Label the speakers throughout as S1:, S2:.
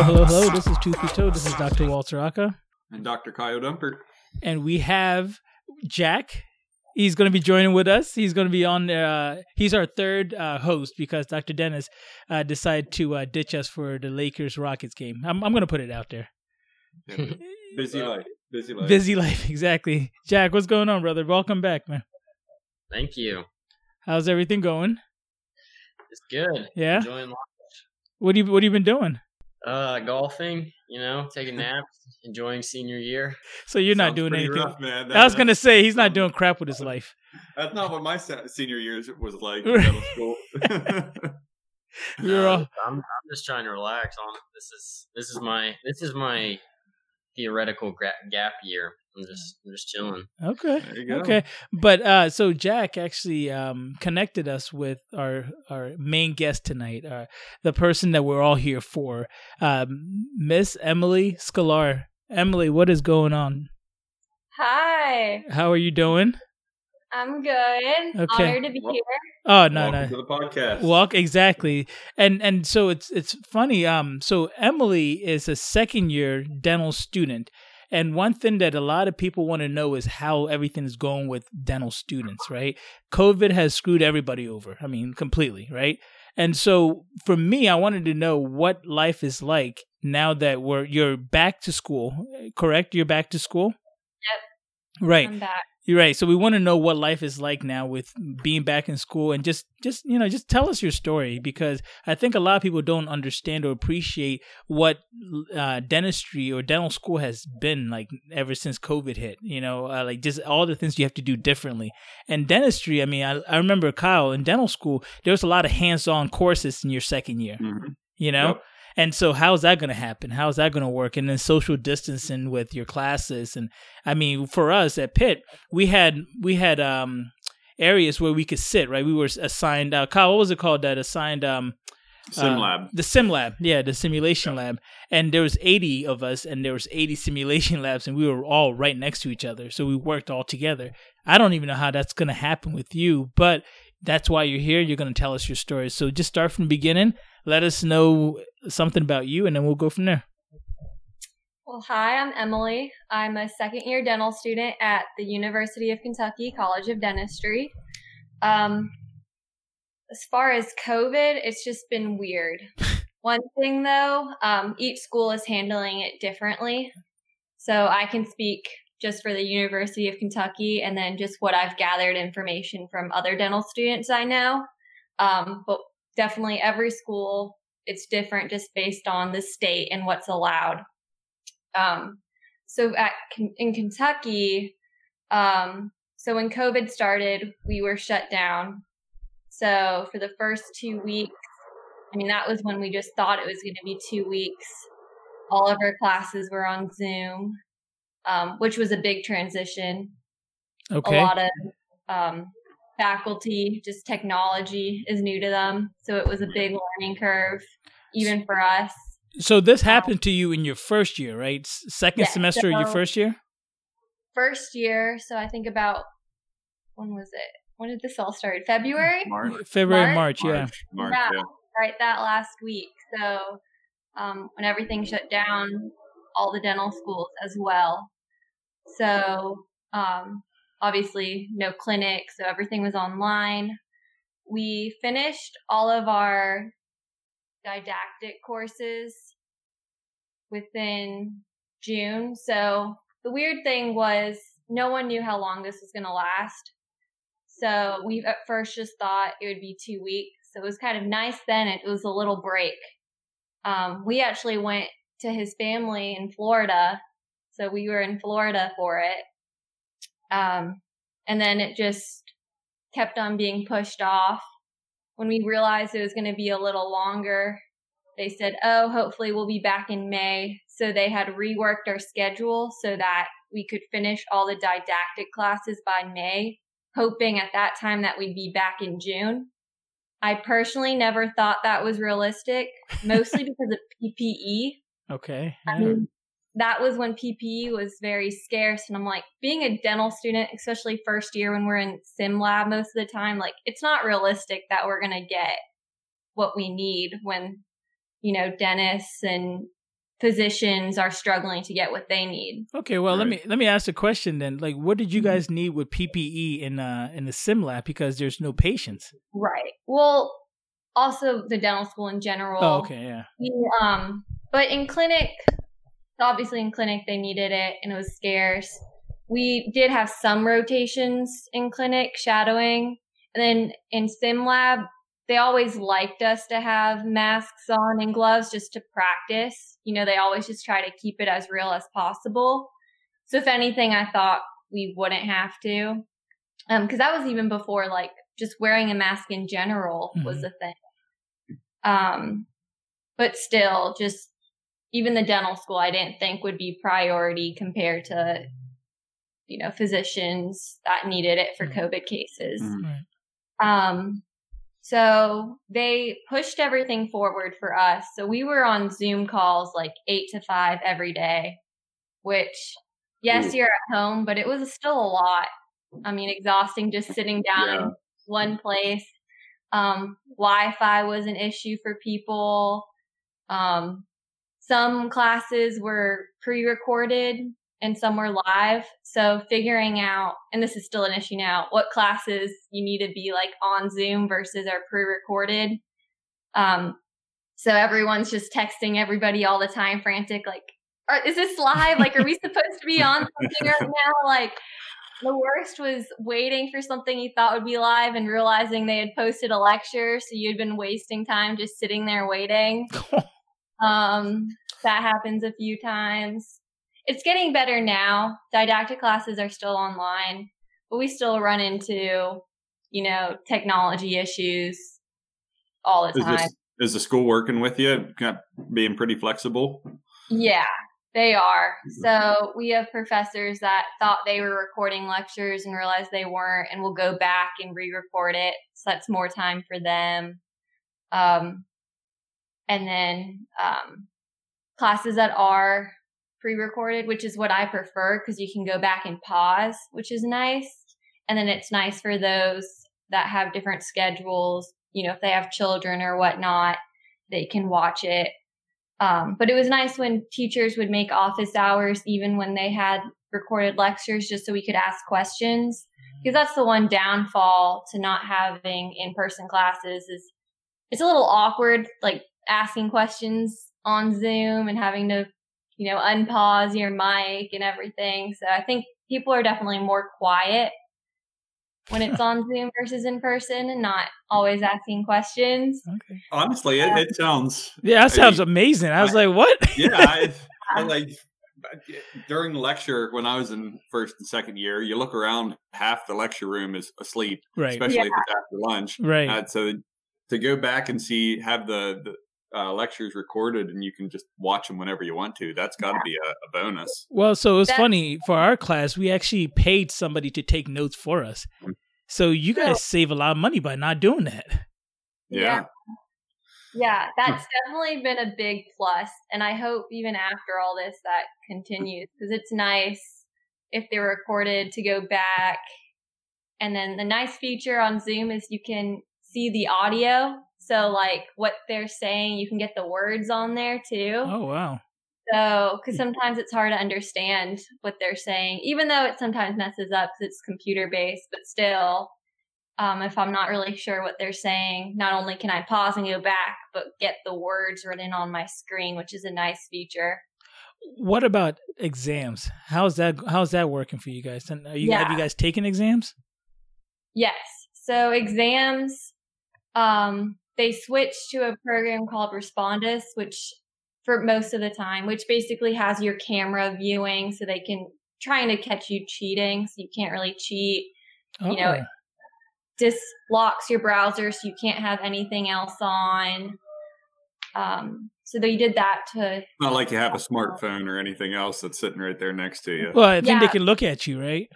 S1: Hello, hello, hello. This is Truth Be Told. This is Dr. Walter Aka.
S2: And Dr. Kyle Dumpert.
S1: And we have Jack. He's going to be joining with us. He's going to be on. Uh, he's our third uh, host because Dr. Dennis uh, decided to uh, ditch us for the Lakers Rockets game. I'm, I'm going to put it out there.
S2: Yeah, busy life. Busy life.
S1: Busy life, exactly. Jack, what's going on, brother? Welcome back, man.
S3: Thank you.
S1: How's everything going?
S3: It's good.
S1: Yeah.
S3: Enjoying life.
S1: What do you What have you been doing?
S3: Uh, golfing. You know, taking naps, enjoying senior year.
S1: So you're not
S2: Sounds
S1: doing anything.
S2: rough, man.
S1: I was gonna say he's not doing crap with his life.
S2: That's not what my senior years was like in middle school.
S1: We were all
S3: I'm, I'm just trying to relax on. This is this is my this is my theoretical gra- gap year. I'm just I'm just chilling.
S1: okay.
S2: there you go.
S1: Okay, but uh, so Jack actually um, connected us with our our main guest tonight, uh, the person that we're all here for, um, Miss Emily Sklar. Emily, what is going on?
S4: Hi,
S1: How are you doing?
S4: I'm good.
S1: Okay.
S4: Honored to be
S2: Well-
S4: here.
S1: Oh no,
S2: Welcome
S1: no.
S2: to the podcast.
S1: Walk exactly, and and so it's it's funny. Um, so Emily is a second year dental student, and one thing that a lot of people want to know is how everything is going with dental students. Right, COVID has screwed everybody over. I mean, completely. Right, and so for me, I wanted to know what life is like now that we're you're back to school. Correct? You're back to school. Yep. Right.
S4: I'm.
S1: You're right. So we want to know what life is like now with being back in school and just just you know just tell us your story because I think a lot of people don't understand or appreciate what uh, dentistry or dental school has been like ever since COVID hit. You know, uh, like just all the things you have to do differently. And dentistry, I mean, I, I remember Kyle in dental school, there was a lot of hands-on courses in your second year.
S2: Mhm.
S1: You know.
S2: Yep.
S1: And so, how's that going to happen? How's that going to work? And then social distancing with your classes, and I mean, for us at Pitt, we had we had um areas where we could sit. Right, we were assigned. Uh, Kyle, what was it called? That assigned um
S2: Sim
S1: uh,
S2: lab.
S1: the sim lab, yeah, the simulation lab. And there was 80 of us, and there was 80 simulation labs, and we were all right next to each other. So we worked all together. I don't even know how that's going to happen with you, but that's why you're here. You're going to tell us your story. So just start from the beginning. Let us know something about you, and then we'll go from there.
S4: Well, hi, I'm Emily. I'm a second year dental student at the University of Kentucky College of Dentistry. Um, as far as COVID, it's just been weird. One thing though, um, each school is handling it differently. So I can speak just for the University of Kentucky and then just what I've gathered information from other dental students I know. Um, but definitely every school, it's different just based on the state and what's allowed. Um, so at in Kentucky, um, so when COVID started, we were shut down. So for the first two weeks, I mean, that was when we just thought it was going to be two weeks. All of our classes were on Zoom, um, which was a big transition.
S1: Okay.
S4: A lot of um, faculty, just technology is new to them. So it was a big learning curve, even for us.
S1: So this happened to you in your first year, right? Second
S4: Yeah,
S1: semester of your first year?
S4: First year, so I think about when was it? When did this all start? February?
S2: March.
S1: February,
S4: March?
S1: March, yeah.
S2: March. March,
S4: Yeah.
S2: yeah.
S4: right that last week so um, when everything shut down all the dental schools as well so um, obviously no clinic so everything was online we finished all of our didactic courses within june so the weird thing was no one knew how long this was going to last so we at first just thought it would be two weeks. So it was kind of nice then. It was a little break. Um, we actually went to his family in Florida. So we were in Florida for it. Um, and then it just kept on being pushed off. When we realized it was going to be a little longer, they said, oh, hopefully we'll be back in May. So they had reworked our schedule so that we could finish all the didactic classes by May hoping at that time that we'd be back in June. I personally never thought that was realistic, mostly because of PPE.
S1: Okay.
S4: I
S1: yeah.
S4: mean, that was when PPE was very scarce. And I'm like, being a dental student, especially first year when we're in sim lab most of the time, like, it's not realistic that we're going to get what we need when, you know, dentists and physicians are struggling to get what they need.
S1: Okay, well let me let me ask a question then. Like, what did you
S4: Mm-hmm.
S1: guys need with PPE in uh in the sim lab because there's no patients?
S4: Right. Well, also the dental school in general.
S1: Oh, okay, yeah.
S4: We, um, but in clinic, obviously in clinic they needed it and it was scarce. We did have some rotations in clinic shadowing, and then in sim lab they always liked us to have masks on and gloves just to practice. You know, they always just try to keep it as real as possible. So if anything, I thought we wouldn't have to, um, because that was even before like just wearing a mask in general was
S1: Mhm.
S4: a thing. Um, but still, just even the dental school, I didn't think would be priority compared to, you know, physicians that needed it for
S1: Mhm.
S4: COVID cases.
S2: Mhm.
S4: Um, so they pushed everything forward for us. So we were on Zoom calls like eight to five every day, which, yes,
S2: Ooh.
S4: you're at home, but it was still a lot. I mean, exhausting just sitting down
S2: Yeah.
S4: in one place. Um, Wi-Fi was an issue for people. Um, some classes were pre-recorded and some were live. So figuring out, and this is still an issue now, what classes you need to be like on Zoom versus are pre-recorded. Um, so everyone's just texting everybody all the time, frantic, like, are, is this live? Like, are we supposed to be on something right now? Like, the worst was waiting for something you thought would be live and realizing they had posted a lecture, so you'd been wasting time just sitting there waiting. Um, that happens a few times. It's getting better now. Didactic classes are still online, but we still run into, you know, technology issues all the
S2: Is
S4: time.
S2: this is the school working with you? Being pretty flexible.
S4: Yeah, they are. So we have professors that thought they were recording lectures and realized they weren't, and will go back and re-record it. So that's more time for them. Um, and then um, classes that are pre-recorded, which is what I prefer because you can go back and pause, which is nice. And then it's nice for those that have different schedules. You know, if they have children or whatnot, they can watch it um, but it was nice when teachers would make office hours, even when they had recorded lectures, just so we could ask questions. Because that's the one downfall to not having in person classes is it's a little awkward, like asking questions on Zoom and having to, you know, unpause your mic and everything. So I think people are definitely more quiet when it's on Zoom versus in person and not always asking questions.
S1: Okay.
S2: Honestly, it, it sounds
S1: Yeah, that
S2: I
S1: sounds
S2: mean,
S1: amazing. I was
S2: I-
S1: like, what?
S2: yeah. I, I like during the lecture when I was in first and second year, you look around, half the lecture room is asleep,
S1: right.
S2: especially if it's after lunch.
S1: Right.
S2: Uh, so to go back and see have the, the uh, lectures recorded and you can just watch them whenever you want to. That's got to be a, a bonus.
S1: Well, so it's
S4: That-
S1: funny for our class, we actually paid somebody to take notes for us.
S2: Mm.
S1: So you
S4: Yeah.
S1: guys save a lot of money by not doing that.
S2: Yeah.
S4: Yeah, that's definitely been a big plus, and I hope even after all this that continues because it's nice if they're recorded to go back. And then the nice feature on Zoom is you can see the audio, so like what they're saying, you can get the words on there too.
S1: Oh wow.
S4: So, because sometimes it's hard to understand what they're saying, even though it sometimes messes up it's computer based, but still, um, if I'm not really sure what they're saying, not only can I pause and go back, but get the words written on my screen, which is a nice feature.
S1: What about exams? How's that how's that working for you guys? And are you have you guys taken exams?
S4: Yes. So, exams, um, they switched to a program called Respondus, which for most of the time, which basically has your camera viewing so they can trying to catch you cheating. So you can't really cheat.
S1: Oh,
S4: You know, it dislocks your browser so you can't have anything else on. Um, so they did that to
S2: Not like you have a smartphone or anything else that's sitting right there next to you.
S1: well, I think they can look at you, right?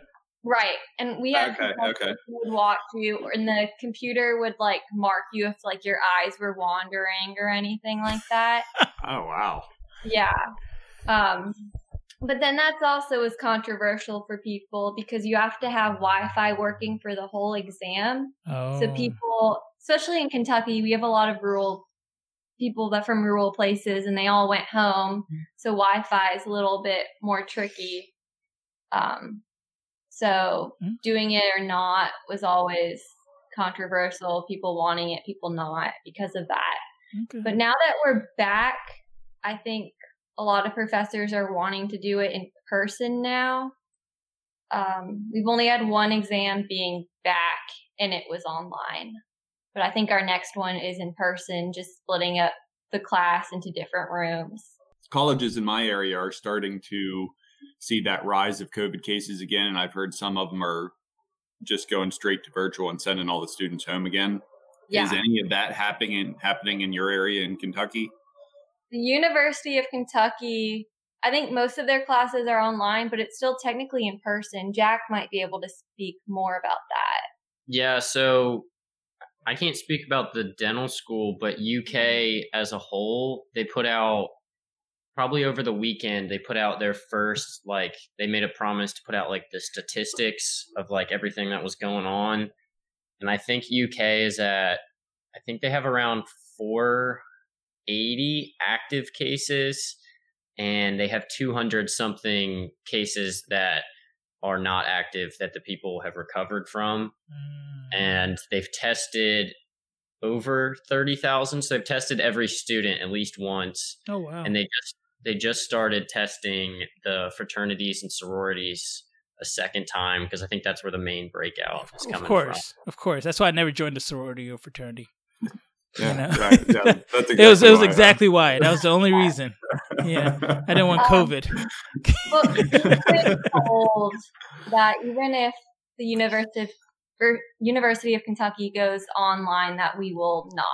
S4: Right, and we had
S2: Okay,
S4: people
S2: okay.
S4: who would watch you, and the computer would like mark you if like your eyes were wandering or anything like that.
S2: Oh wow.
S4: yeah. Um, but then that's also is controversial for people because you have to have Wi-Fi working for the whole exam.
S1: Oh.
S4: So people, especially in Kentucky, we have a lot of rural people that from rural places and they all went home.
S1: Mm-hmm.
S4: So Wi-Fi is a little bit more tricky. Um, so
S1: Mm.
S4: doing it or not was always controversial. People wanting it, people not because of that.
S1: Okay.
S4: But now that we're back, I think a lot of professors are wanting to do it in person now. Um, we've only had one exam being back and it was online. But I think our next one is in person, just splitting up the class into different rooms.
S2: Colleges in my area are starting to see that rise of COVID cases again, and I've heard some of them are just going straight to virtual and sending all the students home again.
S4: Yeah.
S2: Is any of that happening in, happening in your area in Kentucky?
S4: The University of Kentucky, I think most of their classes are online, but it's still technically in person. Jack might be able to speak more about that.
S3: Yeah, so I can't speak about the dental school, but UK as a whole, they put out probably over the weekend, they put out their first, like, they made a promise to put out, like, the statistics of, like, everything that was going on. And I think UK is at, I think they have around 480 active cases, and they have 200 something cases that are not active that the people have recovered from
S1: Mm.
S3: and they've tested over 30,000 so they've tested every student at least once
S1: oh wow.
S3: and they just they just started testing the fraternities and sororities a second time because I think that's where the main breakout is coming from.
S1: of course, of course. That's why I never joined a sorority or fraternity.
S2: Yeah,
S1: You know?
S2: right. Yeah, that's exactly
S1: it was it was
S2: why.
S1: exactly why. That was the only reason. Yeah, I didn't want
S4: Um,
S1: COVID.
S4: Well, we've been told that even if the University of, or University of Kentucky goes online, that we will not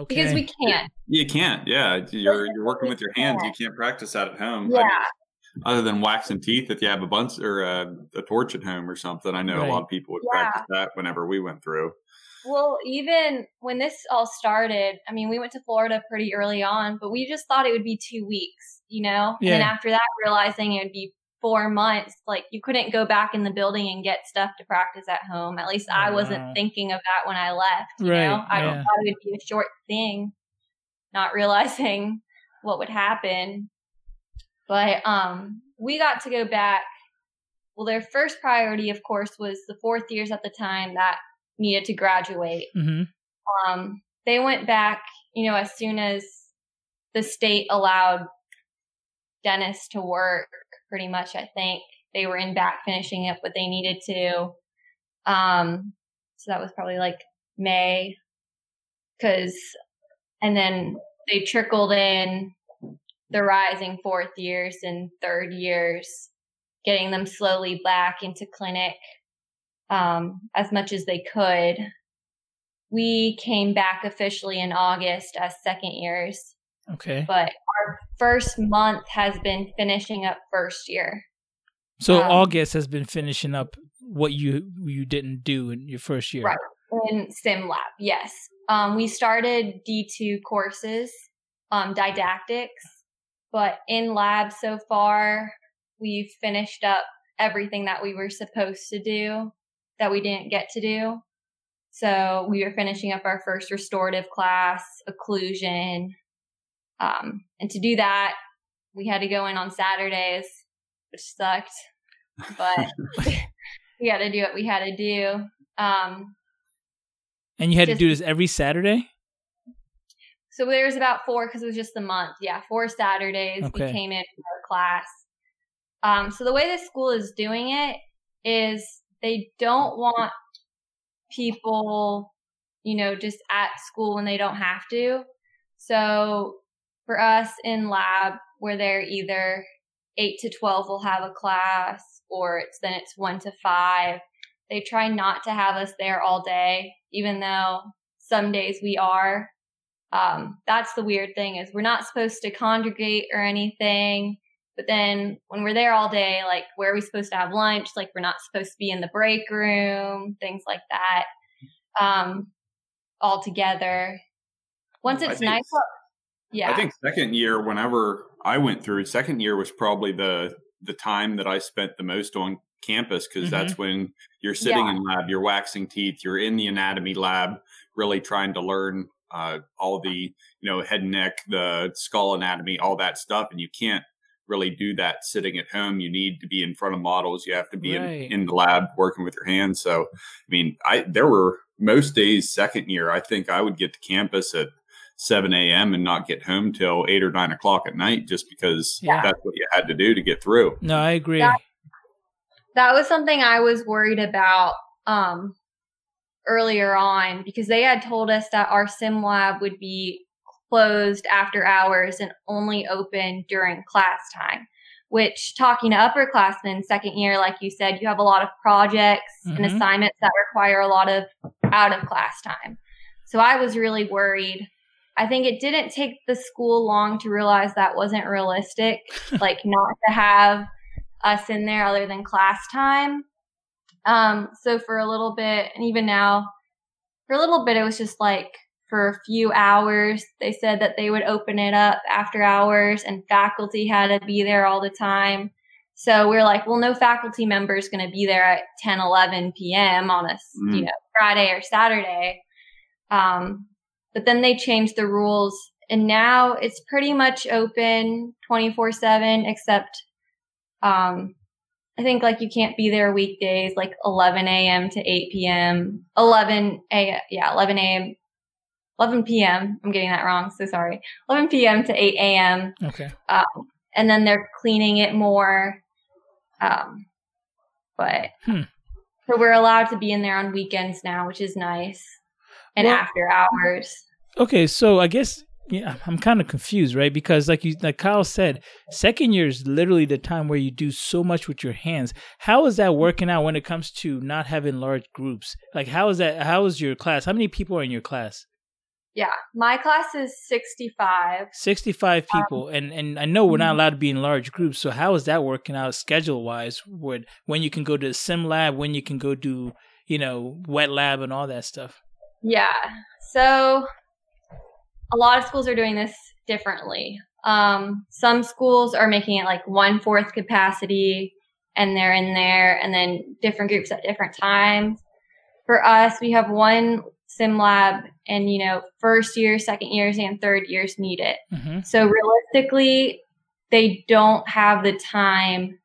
S1: Okay.
S4: because we can't.
S2: You can't. Yeah, you're you're working with your hands. You can't practice that at home. I
S4: Yeah,
S2: mean, other than waxing teeth, if you have a bunch or a, a torch at home or something, I know a lot of people would
S4: Yeah.
S2: practice that whenever we went through.
S4: Well, even when this all started, I mean, we went to Florida pretty early on, but we just thought it would be two weeks, you know? Yeah. And then after that, realizing it would be four months, like you couldn't go back in the building and get stuff to practice at home. At least I wasn't thinking of that when I left, you
S1: Right,
S4: know? I
S1: yeah.
S4: thought it would be a short thing, not realizing what would happen. But um, we got to go back. Well, their first priority, of course, was the fourth years at the time that needed to graduate
S1: hmm
S4: um, they went back, you know, as soon as the state allowed dentists to work, pretty much, I think they were in back finishing up what they needed to. Um, so that was probably like May, cause, and then they trickled in the rising fourth years and third years, getting them slowly back into clinic, um, as much as they could we came back officially in August as second years,
S1: Okay.
S4: but our first month has been finishing up first year.
S1: So
S4: um,
S1: August has been finishing up what you you didn't do in your first year.
S4: Right. In sim lab, yes. Um, we started D2 courses, um, didactics, but in lab so far, we've finished up everything that we were supposed to do that we didn't get to do. So we were finishing up our first restorative class, occlusion. Um, and to do that, we had to go in on Saturdays, which sucked, but we had to do what we had to do. Um,
S1: And you had
S4: Just-
S1: to do this every Saturday.
S4: So there was about four because it was just the month. Yeah, four Saturdays
S1: Okay.
S4: we came in for class. Um, so the way the school is doing it is they don't want people, you know, just at school when they don't have to. So for us in lab, where they're either eight to twelve will have a class, or it's then it's one to five. They try not to have us there all day, even though some days we are. Um, that's the weird thing is we're not supposed to congregate or anything but then when we're there all day like where are we supposed to have lunch? Like we're not supposed to be in the break room things like that um all together. Once it's nice yeah
S2: I think second year, whenever I went through, second year was probably the the time that I spent the most on campus because
S1: Mhm.
S2: that's when you're sitting
S4: Yeah.
S2: in lab, you're waxing teeth, you're in the anatomy lab, really trying to learn uh, all the you know head and neck, the skull anatomy, all that stuff, and you can't really do that sitting at home. You need to be in front of models. You have to be right. in, in the lab working with your hands. So, I mean, I there were most days second year. I think I would get to campus at 7 a.m. and not get home till eight or nine o'clock at night just because yeah. that's what you had to do to get through.
S1: No, I agree.
S4: That, that was something I was worried about um, earlier on because they had told us that our sim lab would be closed after hours and only open during class time. Which, talking to upperclassmen second year, like you said, you have a lot of projects mm-hmm. and assignments that require a lot of out of class time. So I was really worried I think it didn't take the school long to realize that wasn't realistic, like not to have us in there other than class time. Um, so for a little bit, and even now, for a little bit, it was just like for a few hours. They said that they would open it up after hours, and faculty had to be there all the time. So we are like, well, no faculty member is going to be there at 10, 11 p.m. on a mm. you know Friday or Saturday. Um, but then they changed the rules. And now it's pretty much open 24 7 except um i think like you can't be there weekdays like 11 a.m to 8 p.m 11 a yeah 11 a.m 11 p.m i'm getting that wrong so sorry. 11 p.m to 8 a.m
S1: okay.
S4: um, and then they're cleaning it more um but hmm. so we're allowed to be in there on weekends now which is nice and well, after hours.
S1: Okay, so I guess yeah, I'm kind of confused, right? Because like you, like Kyle said, second year is literally the time where you do so much with your hands. How is that working out when it comes to not having large groups? Like, how is that? How is your class? How many people are in your class?
S4: Yeah, my class is 65.
S1: 65 um, people, um, and and I know we're not mm-hmm. allowed to be in large groups. So how is that working out schedule wise? When when you can go to the sim lab, when you can go do you know wet lab and all that stuff.
S4: Yeah. So a lot of schools are doing this differently. Um, some schools are making it like one fourth capacity and they're in there and then different groups at different times. For us, we have one sim lab and, you know, first year, second years and third years need it. Mm-hmm. So realistically, they don't have the time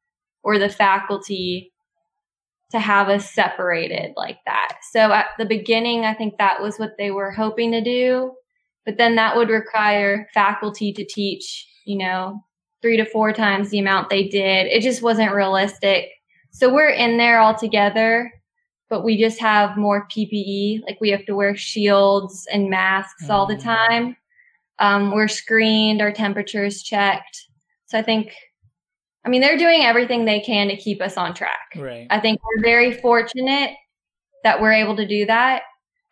S4: or the faculty to have us separated like that. So at the beginning, I think that was what they were hoping to do. But then that would require faculty to teach, you know, three to four times the amount they did. It just wasn't realistic. So we're in there all together, but we just have more PPE. Like we have to wear shields and masks mm-hmm. all the mm. time. Um, we're screened, our temperature is checked. So I think I mean, they're doing everything they can to keep us on track.
S1: Right.
S4: I think we're very fortunate that we're able to do that.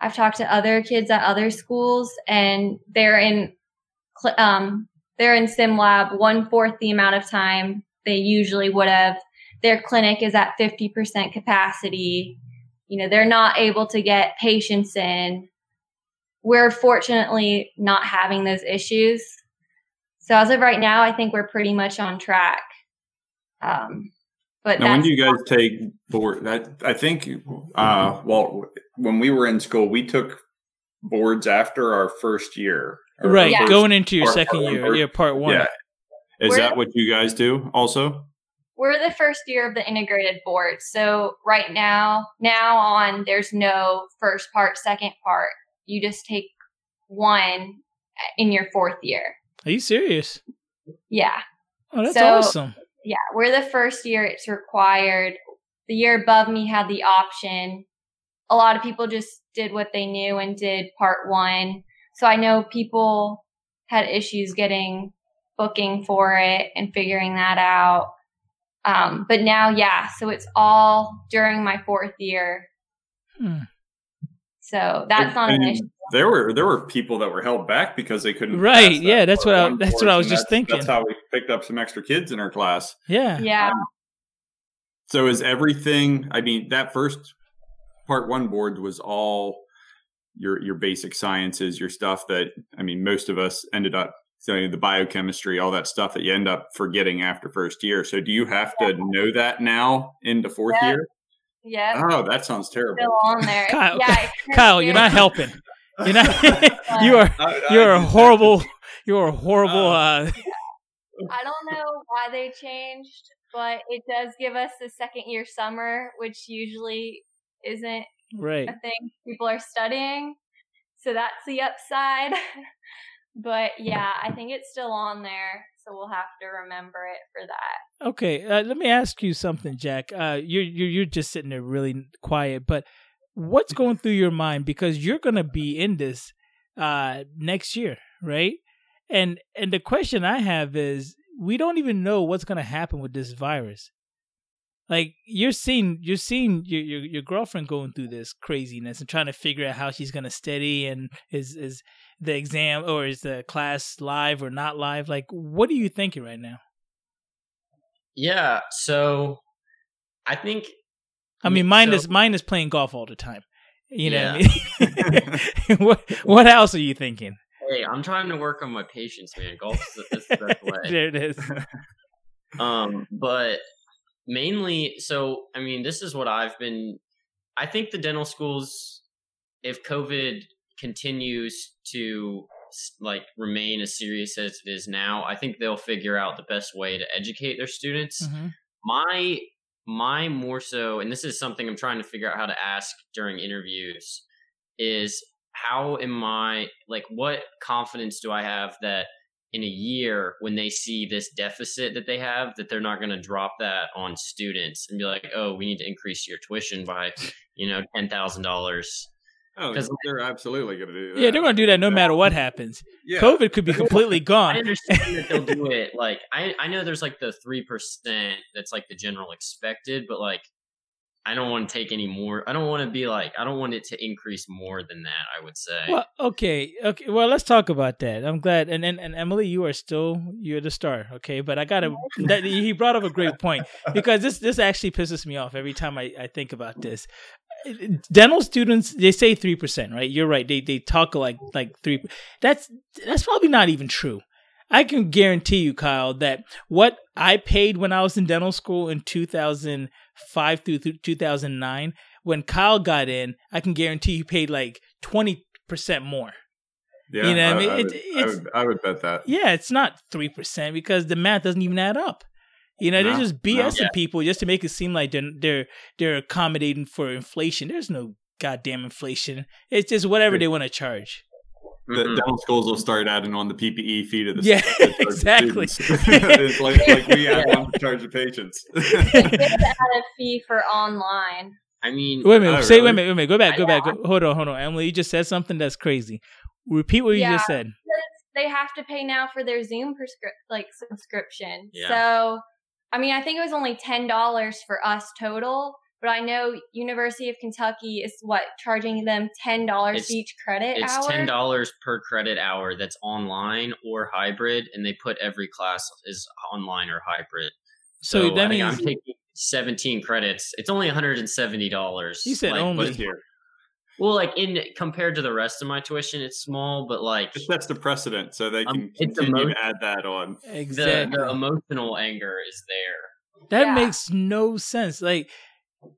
S4: I've talked to other kids at other schools, and they're in um, they're in sim lab one fourth the amount of time they usually would have. Their clinic is at fifty percent capacity. You know, they're not able to get patients in. We're fortunately not having those issues. So as of right now, I think we're pretty much on track. Um, but
S2: now, when do you guys take board? I, I think, uh, well, when we were in school, we took boards after our first year.
S1: Right, yeah. going into your second year, yeah, part one. Yeah,
S2: is we're, that what you guys do also?
S4: We're the first year of the integrated board. So right now, now on, there's no first part, second part. You just take one in your fourth year.
S1: Are you serious?
S4: Yeah.
S1: Oh, that's so, awesome
S4: yeah, we're the first year it's required. The year above me had the option. A lot of people just did what they knew and did part one. So I know people had issues getting booking for it and figuring that out. Um, but now, yeah, so it's all during my fourth year. Hmm. So that's not an issue.
S2: There were there were people that were held back because they couldn't.
S1: Right. Yeah. That's what I, that's what I was just thinking.
S2: That's how we picked up some extra kids in our class.
S1: Yeah.
S4: Yeah. Um,
S2: so is everything? I mean, that first part one board was all your your basic sciences, your stuff that I mean, most of us ended up studying the biochemistry, all that stuff that you end up forgetting after first year. So do you have to know that now into fourth yeah. year?
S4: Yeah.
S2: Oh, that sounds terrible.
S4: Still on there.
S1: Kyle, yeah, Kyle you're not helping. You're not. you are. You're a horrible. You're a horrible. Uh,
S4: I don't know why they changed, but it does give us the second year summer, which usually isn't
S1: right.
S4: a thing people are studying. So that's the upside. but yeah, I think it's still on there. So we'll have to remember it for that.
S1: Okay, uh, let me ask you something, Jack. Uh, you're, you're you're just sitting there really quiet, but what's going through your mind because you're going to be in this uh, next year, right? And and the question I have is we don't even know what's going to happen with this virus. Like you're seeing you're seeing your, your your girlfriend going through this craziness and trying to figure out how she's going to study and is is the exam or is the class live or not live? Like what are you thinking right now?
S3: Yeah, so I think
S1: I mean, mine so, is mine is playing golf all the time. You know, yeah. I mean? what what else are you thinking?
S3: Hey, I'm trying to work on my patience, man. Golf is the best way.
S1: there it is.
S3: um, but mainly, so I mean, this is what I've been. I think the dental schools, if COVID continues to like remain as serious as it is now, I think they'll figure out the best way to educate their students. Mm-hmm. My my more so, and this is something I'm trying to figure out how to ask during interviews, is how am I like what confidence do I have that in a year when they see this deficit that they have that they're not going to drop that on students and be like, "Oh, we need to increase your tuition by, you know, $10,000."
S2: Oh, they're absolutely going to do that.
S1: Yeah, they're going to do that no matter what happens. Yeah. COVID could be completely gone.
S3: I understand that they'll do it. Like, I, I know there's like the 3% that's like the general expected, but like, I don't want to take any more. I don't want to be like, I don't want it to increase more than that, I would say.
S1: Well, okay. Okay. Well, let's talk about that. I'm glad. And and, and Emily, you are still, you're the star. Okay. But I got to, he brought up a great point because this, this actually pisses me off every time I, I think about this dental students they say 3% right you're right they they talk like like 3 that's that's probably not even true i can guarantee you kyle that what i paid when i was in dental school in 2005 through 2009 when kyle got in i can guarantee he paid like 20% more
S2: yeah, you know I, I mean? I would, it, I, would, I would bet that.
S1: Yeah, it's not 3% because the math doesn't even add up. You know, no, they're just BSing no. people just to make it seem like they're they're they're accommodating for inflation. There's no goddamn inflation. It's just whatever they want to charge.
S2: The mm-hmm. dental schools will start adding on the PPE fee to the
S1: yeah exactly.
S2: it's like, like we add on to charge the patients.
S4: add a fee for online.
S3: I mean,
S1: wait a minute. Say really? wait a minute. Wait a minute. Go back. Go yeah. back. Go, hold on. Hold on. Emily, you just said something that's crazy. Repeat what yeah. you just said.
S4: They have to pay now for their Zoom prescri- like subscription. Yeah. So I mean, I think it was only ten dollars for us total, but I know University of Kentucky is what charging them ten dollars each credit
S3: it's
S4: hour.
S3: It's ten dollars per credit hour that's online or hybrid, and they put every class is online or hybrid. So, so that means I'm taking seventeen credits. It's only one hundred and seventy dollars.
S1: You said like, only here.
S3: Well, like in compared to the rest of my tuition, it's small, but like
S2: it sets the precedent, so they can um, continue emo- to add that on.
S3: Exactly, the, the emotional anger is there.
S1: That yeah. makes no sense. Like,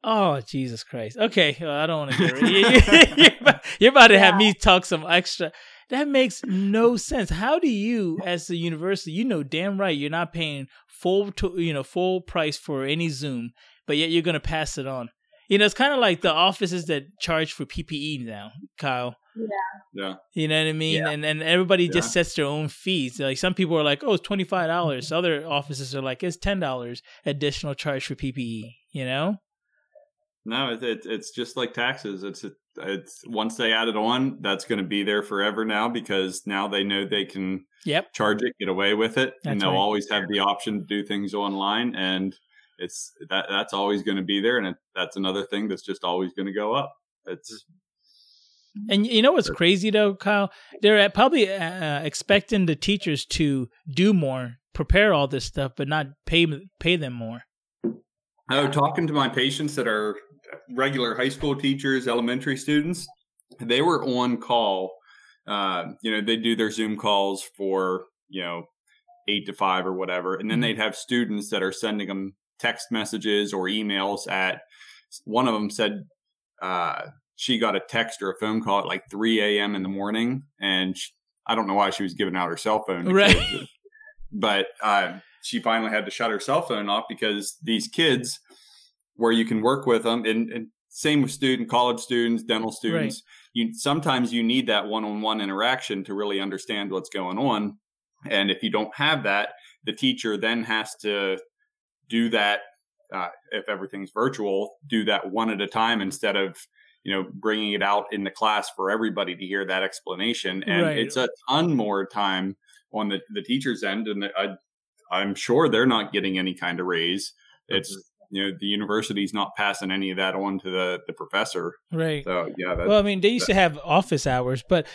S1: oh Jesus Christ. Okay, well, I don't want to. Get You're about to yeah. have me talk some extra. That makes no sense. How do you, as a university, you know damn right you're not paying full, to, you know, full price for any Zoom, but yet you're gonna pass it on. You know, it's kind of like the offices that charge for PPE now, Kyle.
S4: Yeah.
S2: Yeah.
S1: You know what I mean? Yeah. And and everybody yeah. just sets their own fees. Like some people are like, oh, it's twenty five dollars. Mm-hmm. Other offices are like, it's ten dollars additional charge for PPE. You know?
S2: No, it, it, it's just like taxes. It's it's once they add it on, that's going to be there forever now because now they know they can
S1: yep.
S2: charge it, get away with it, that's and they'll right. always have the option to do things online. And it's that that's always going to be there, and it, that's another thing that's just always going to go up. It's
S1: and you know what's crazy though, Kyle? They're probably uh, expecting the teachers to do more, prepare all this stuff, but not pay pay them more.
S2: Oh, talking to my patients that are regular high school teachers, elementary students, they were on call. Uh, you know, they do their Zoom calls for you know eight to five or whatever, and then mm-hmm. they'd have students that are sending them text messages or emails at one of them said uh, she got a text or a phone call at like 3 a.m. in the morning, and she, I don't know why she was giving out her cell phone,
S1: right?
S2: but uh, she finally had to shut her cell phone off because these kids, where you can work with them, and, and same with student, college students, dental students. Right. You sometimes you need that one-on-one interaction to really understand what's going on, and if you don't have that, the teacher then has to do that. Uh, if everything's virtual, do that one at a time instead of you know bringing it out in the class for everybody to hear that explanation. And right. it's a ton more time on the the teacher's end, and I, I'm sure they're not getting any kind of raise. It's you know the university's not passing any of that on to the the professor
S1: right
S2: so yeah
S1: well i mean they used to have office hours but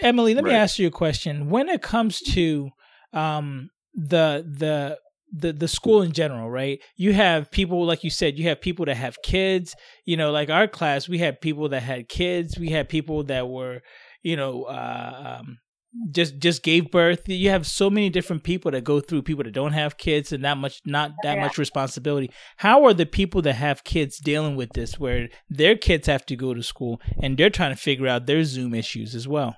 S1: emily let me ask you a question when it comes to um the the the the school in general, right? You have people like you said, you have people that have kids. You know, like our class, we had people that had kids. We had people that were, you know, uh, um, just just gave birth. You have so many different people that go through people that don't have kids and not much not that yeah. much responsibility. How are the people that have kids dealing with this where their kids have to go to school and they're trying to figure out their zoom issues as well?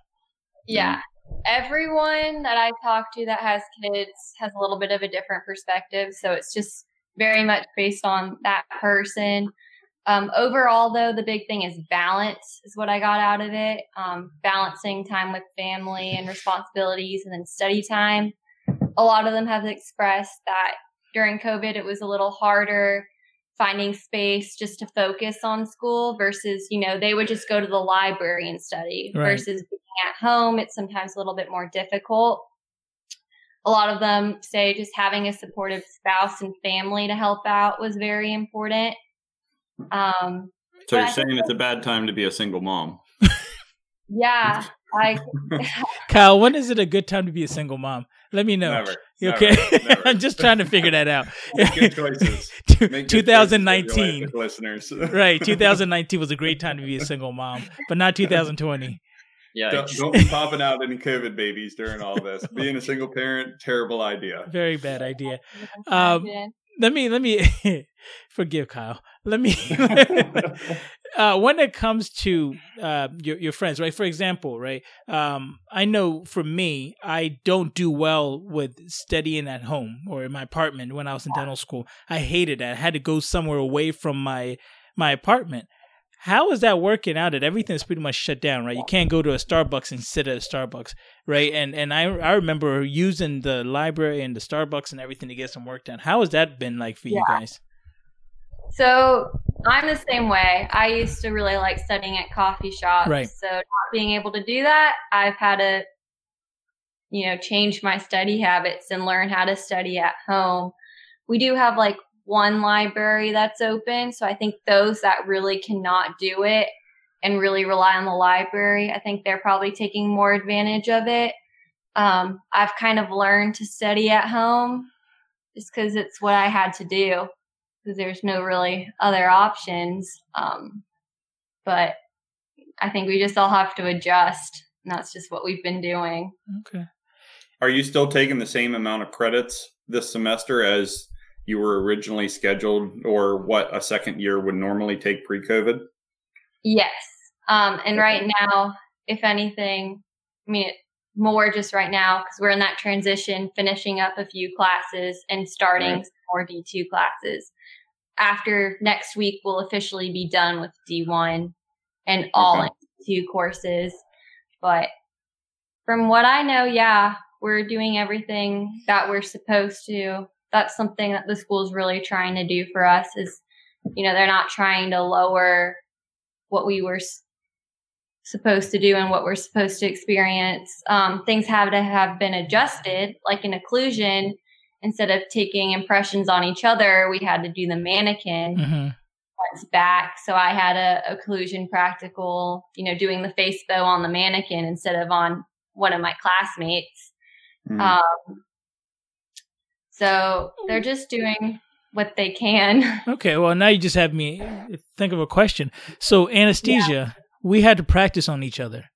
S4: Yeah. Everyone that i talk to that has kids has a little bit of a different perspective. So it's just very much based on that person um, overall, though, the big thing is balance, is what I got out of it. Um, balancing time with family and responsibilities and then study time. A lot of them have expressed that during COVID, it was a little harder finding space just to focus on school versus, you know, they would just go to the library and study right. versus being at home. It's sometimes a little bit more difficult. A lot of them say just having a supportive spouse and family to help out was very important. Um,
S2: so you're saying it's a bad time to be a single mom?
S4: Yeah, I.
S1: Kyle, when is it a good time to be a single mom? Let me know.
S2: Never.
S1: Okay, never, never. I'm just trying to figure that out.
S2: good choices.
S1: 2019,
S2: life, listeners.
S1: right, 2019 was a great time to be a single mom, but not 2020.
S2: Yeah, don't, don't be popping out any COVID babies during all this. Being a single parent, terrible idea.
S1: Very bad idea. Um, let me let me forgive Kyle. Let me uh, when it comes to uh, your your friends, right? For example, right? Um, I know for me, I don't do well with studying at home or in my apartment when I was in dental school. I hated that. I had to go somewhere away from my my apartment. How is that working out? That everything's pretty much shut down, right? You can't go to a Starbucks and sit at a Starbucks, right? And and I I remember using the library and the Starbucks and everything to get some work done. How has that been like for yeah. you guys?
S4: So I'm the same way. I used to really like studying at coffee shops.
S1: Right.
S4: So not being able to do that, I've had to, you know, change my study habits and learn how to study at home. We do have like one library that's open. So I think those that really cannot do it and really rely on the library, I think they're probably taking more advantage of it. Um, I've kind of learned to study at home just because it's what I had to do because there's no really other options. Um, but I think we just all have to adjust. And that's just what we've been doing.
S1: Okay.
S2: Are you still taking the same amount of credits this semester as you were originally scheduled or what a second year would normally take pre COVID?
S4: Yes. Um, and okay. right now, if anything, I mean, more just right now because we're in that transition, finishing up a few classes and starting right. more D2 classes. After next week, we'll officially be done with D1 and all okay. two courses. But from what I know, yeah, we're doing everything that we're supposed to that's something that the school's really trying to do for us is, you know, they're not trying to lower what we were s- supposed to do and what we're supposed to experience. Um, things have to have been adjusted, like in occlusion. Instead of taking impressions on each other, we had to do the mannequin. Mm-hmm back. So I had a occlusion practical, you know, doing the face bow on the mannequin instead of on one of my classmates. Mm. Um, so they're just doing what they can.
S1: Okay, well now you just have me think of a question. So anesthesia, yeah. we had to practice on each other.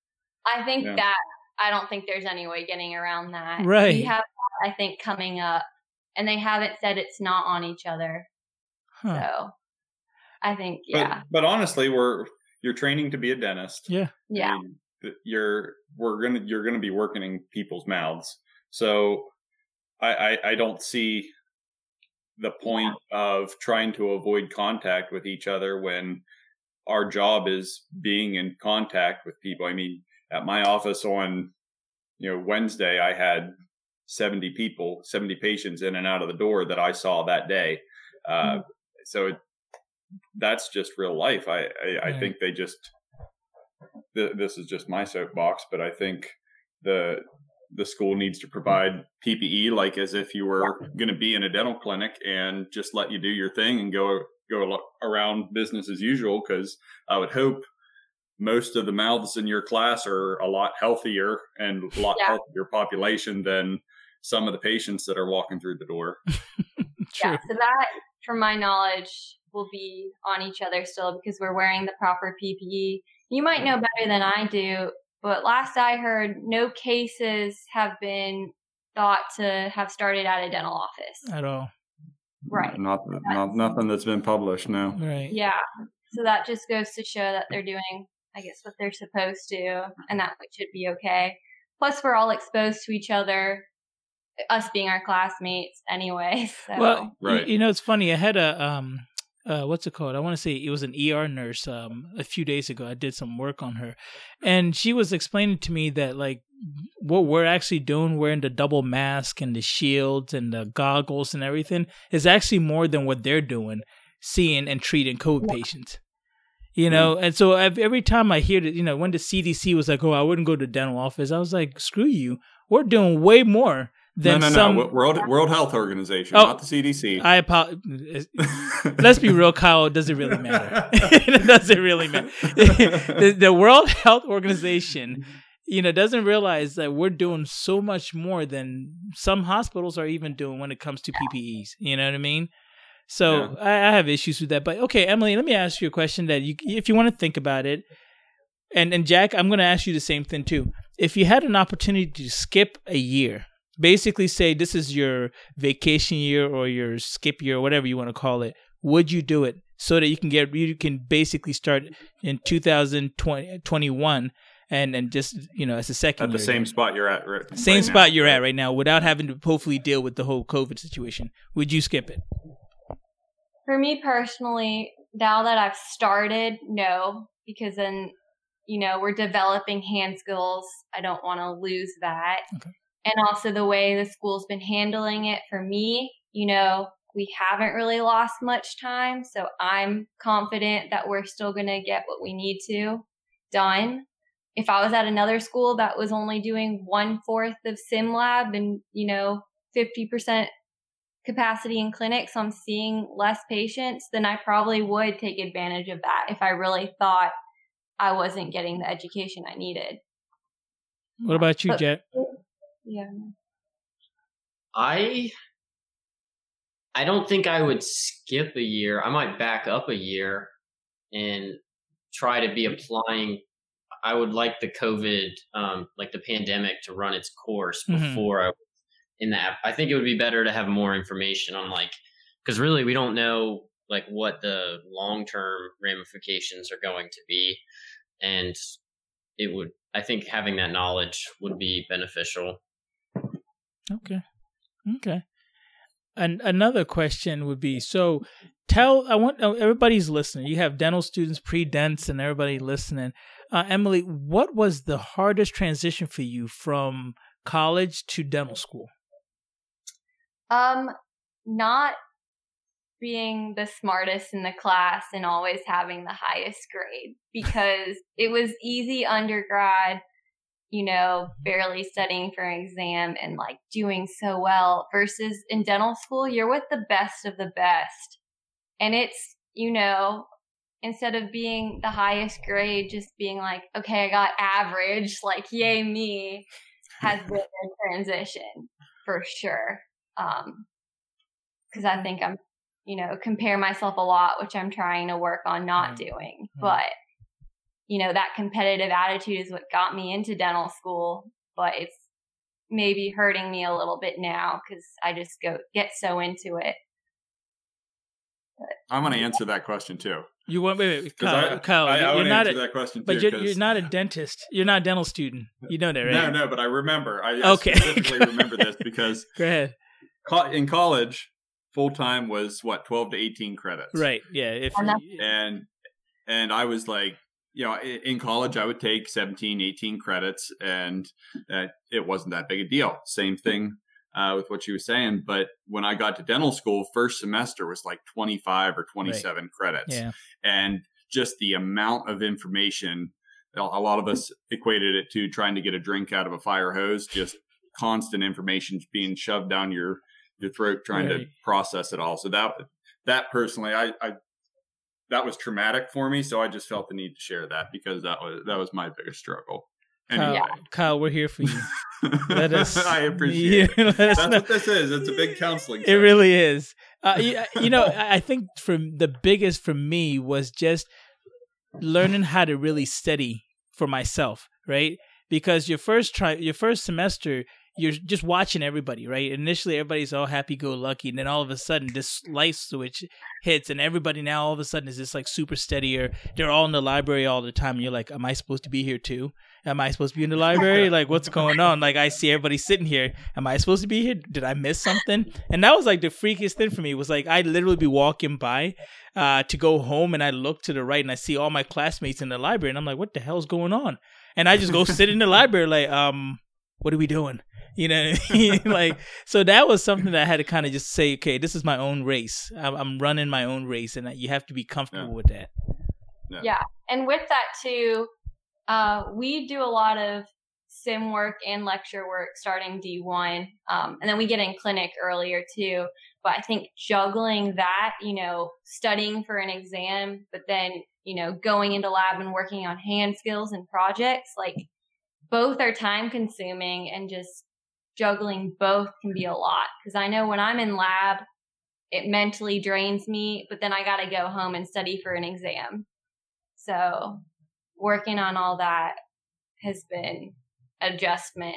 S4: I think yeah. that I don't think there's any way getting around that.
S1: Right.
S4: We have I think coming up and they haven't said it's not on each other. Huh. So I think yeah.
S2: But, but honestly, we're you're training to be a dentist.
S1: Yeah.
S4: Yeah.
S2: You're we're gonna you're gonna be working in people's mouths. So I I, I don't see the point yeah. of trying to avoid contact with each other when our job is being in contact with people. I mean, at my office on you know Wednesday, I had 70 people, 70 patients in and out of the door that I saw that day. Uh, mm-hmm. So it, that's just real life. I, I, I think they just, th- this is just my soapbox, but I think the, the school needs to provide PPE like as if you were going to be in a dental clinic and just let you do your thing and go go around business as usual because I would hope most of the mouths in your class are a lot healthier and a lot yeah. healthier population than some of the patients that are walking through the door.
S4: yeah, so that, from my knowledge, will be on each other still because we're wearing the proper PPE. You might know better than I do, but last I heard, no cases have been thought to have started at a dental office
S1: at all.
S4: Right.
S2: Not, not nothing that's been published. No.
S1: Right.
S4: Yeah. So that just goes to show that they're doing, I guess, what they're supposed to, and that should be okay. Plus, we're all exposed to each other us being our classmates anyway. So.
S1: Well, right. You, you know, it's funny. I had a um, uh, what's it called? I want to say it was an ER nurse. Um, a few days ago, I did some work on her, and she was explaining to me that like what we're actually doing, wearing the double mask and the shields and the goggles and everything, is actually more than what they're doing, seeing and treating COVID yeah. patients. You know, mm-hmm. and so every time I hear that, you know, when the CDC was like, "Oh, I wouldn't go to dental office," I was like, "Screw you! We're doing way more."
S2: No, no, some... no. World World Health Organization, oh, not the CDC.
S1: I apologize. Let's be real, Kyle. Does it really matter? it doesn't really matter. the, the World Health Organization, you know, doesn't realize that we're doing so much more than some hospitals are even doing when it comes to PPEs. You know what I mean? So yeah. I, I have issues with that. But okay, Emily, let me ask you a question that you, if you want to think about it, and and Jack, I'm going to ask you the same thing too. If you had an opportunity to skip a year basically say this is your vacation year or your skip year or whatever you want to call it would you do it? So that you can get you can basically start in 2021 and and just you know as a second
S2: at the same spot you're at right,
S1: same right spot now. you're at right now without having to hopefully deal with the whole covid situation. Would you skip it?
S4: For me personally now that i've started no because then you know we're developing hand skills. I don't want to lose that. Okay and also the way the school's been handling it for me, you know, we haven't really lost much time. So I'm confident that we're still going to get what we need to done. If I was at another school that was only doing one fourth of sim lab and, you know, 50% capacity in clinics, so I'm seeing less patients, then I probably would take advantage of that if I really thought I wasn't getting the education I needed.
S1: What about you, but, Jet?
S4: Yeah.
S3: I I don't think I would skip a year. I might back up a year and try to be applying. I would like the COVID, um, like the pandemic, to run its course mm-hmm. before mm-hmm. I in that. I think it would be better to have more information on like because really we don't know like what the long term ramifications are going to be, and it would. I think having that knowledge would be beneficial.
S1: Okay. Okay. And another question would be so tell I want oh, everybody's listening. You have dental students, pre-dents and everybody listening. Uh, Emily, what was the hardest transition for you from college to dental school?
S4: Um not being the smartest in the class and always having the highest grade because it was easy undergrad you know, barely studying for an exam and like doing so well versus in dental school, you're with the best of the best. And it's, you know, instead of being the highest grade, just being like, okay, I got average, like, yay, me, has been a transition for sure. Um, cause I mm-hmm. think I'm, you know, compare myself a lot, which I'm trying to work on not mm-hmm. doing. Mm-hmm. But you know, that competitive attitude is what got me into dental school, but it's maybe hurting me a little bit now because I just go get so into it.
S2: I want to answer that question too.
S1: You want wait, wait Kyle, I, Kyle I, I you're not a,
S2: that question
S1: too, but
S2: you're,
S1: you're, not a dentist. You're not a dental student. You know that, right?
S2: No, no, but I remember. I, I okay. specifically remember this because
S1: go ahead.
S2: In college, full time was what twelve to eighteen credits.
S1: Right. Yeah. If
S2: and and I was like, you know, in college I would take 17, 18 credits, and it wasn't that big a deal. Same thing uh, with what you were saying. But when I got to dental school, first semester was like 25 or 27 right. credits.
S1: Yeah.
S2: And just the amount of information, a lot of us equated it to trying to get a drink out of a fire hose, just constant information being shoved down your, your throat, trying right. to process it all. So that, that personally, I, I, that was traumatic for me. So I just felt the need to share that because that was, that was my biggest struggle.
S1: Anyway. Kyle, Kyle, we're here for you.
S2: Let us. I appreciate. Yeah, it. That's know. what this is. It's a big counseling.
S1: It really is. Uh, you, you know, I think from the biggest for me was just learning how to really study for myself, right? Because your first try, your first semester, you're just watching everybody, right? Initially, everybody's all happy go lucky, and then all of a sudden, this light switch hits, and everybody now all of a sudden is just like super steadier. They're all in the library all the time, and you're like, "Am I supposed to be here too? Am I supposed to be in the library? Like, what's going on? Like, I see everybody sitting here. Am I supposed to be here? Did I miss something?" And that was like the freakiest thing for me. Was like I'd literally be walking by uh, to go home, and I look to the right, and I see all my classmates in the library, and I'm like, "What the hell's going on?" And I just go sit in the library, like, um, what are we doing? You know, like so that was something that I had to kind of just say, okay, this is my own race. I'm, I'm running my own race, and you have to be comfortable yeah. with that.
S4: Yeah. yeah, and with that too, uh, we do a lot of sim work and lecture work starting D1, um, and then we get in clinic earlier too. But I think juggling that, you know, studying for an exam, but then you know going into lab and working on hand skills and projects, like both are time consuming and just juggling both can be a lot because I know when I'm in lab, it mentally drains me, but then I got to go home and study for an exam. So working on all that has been adjustment.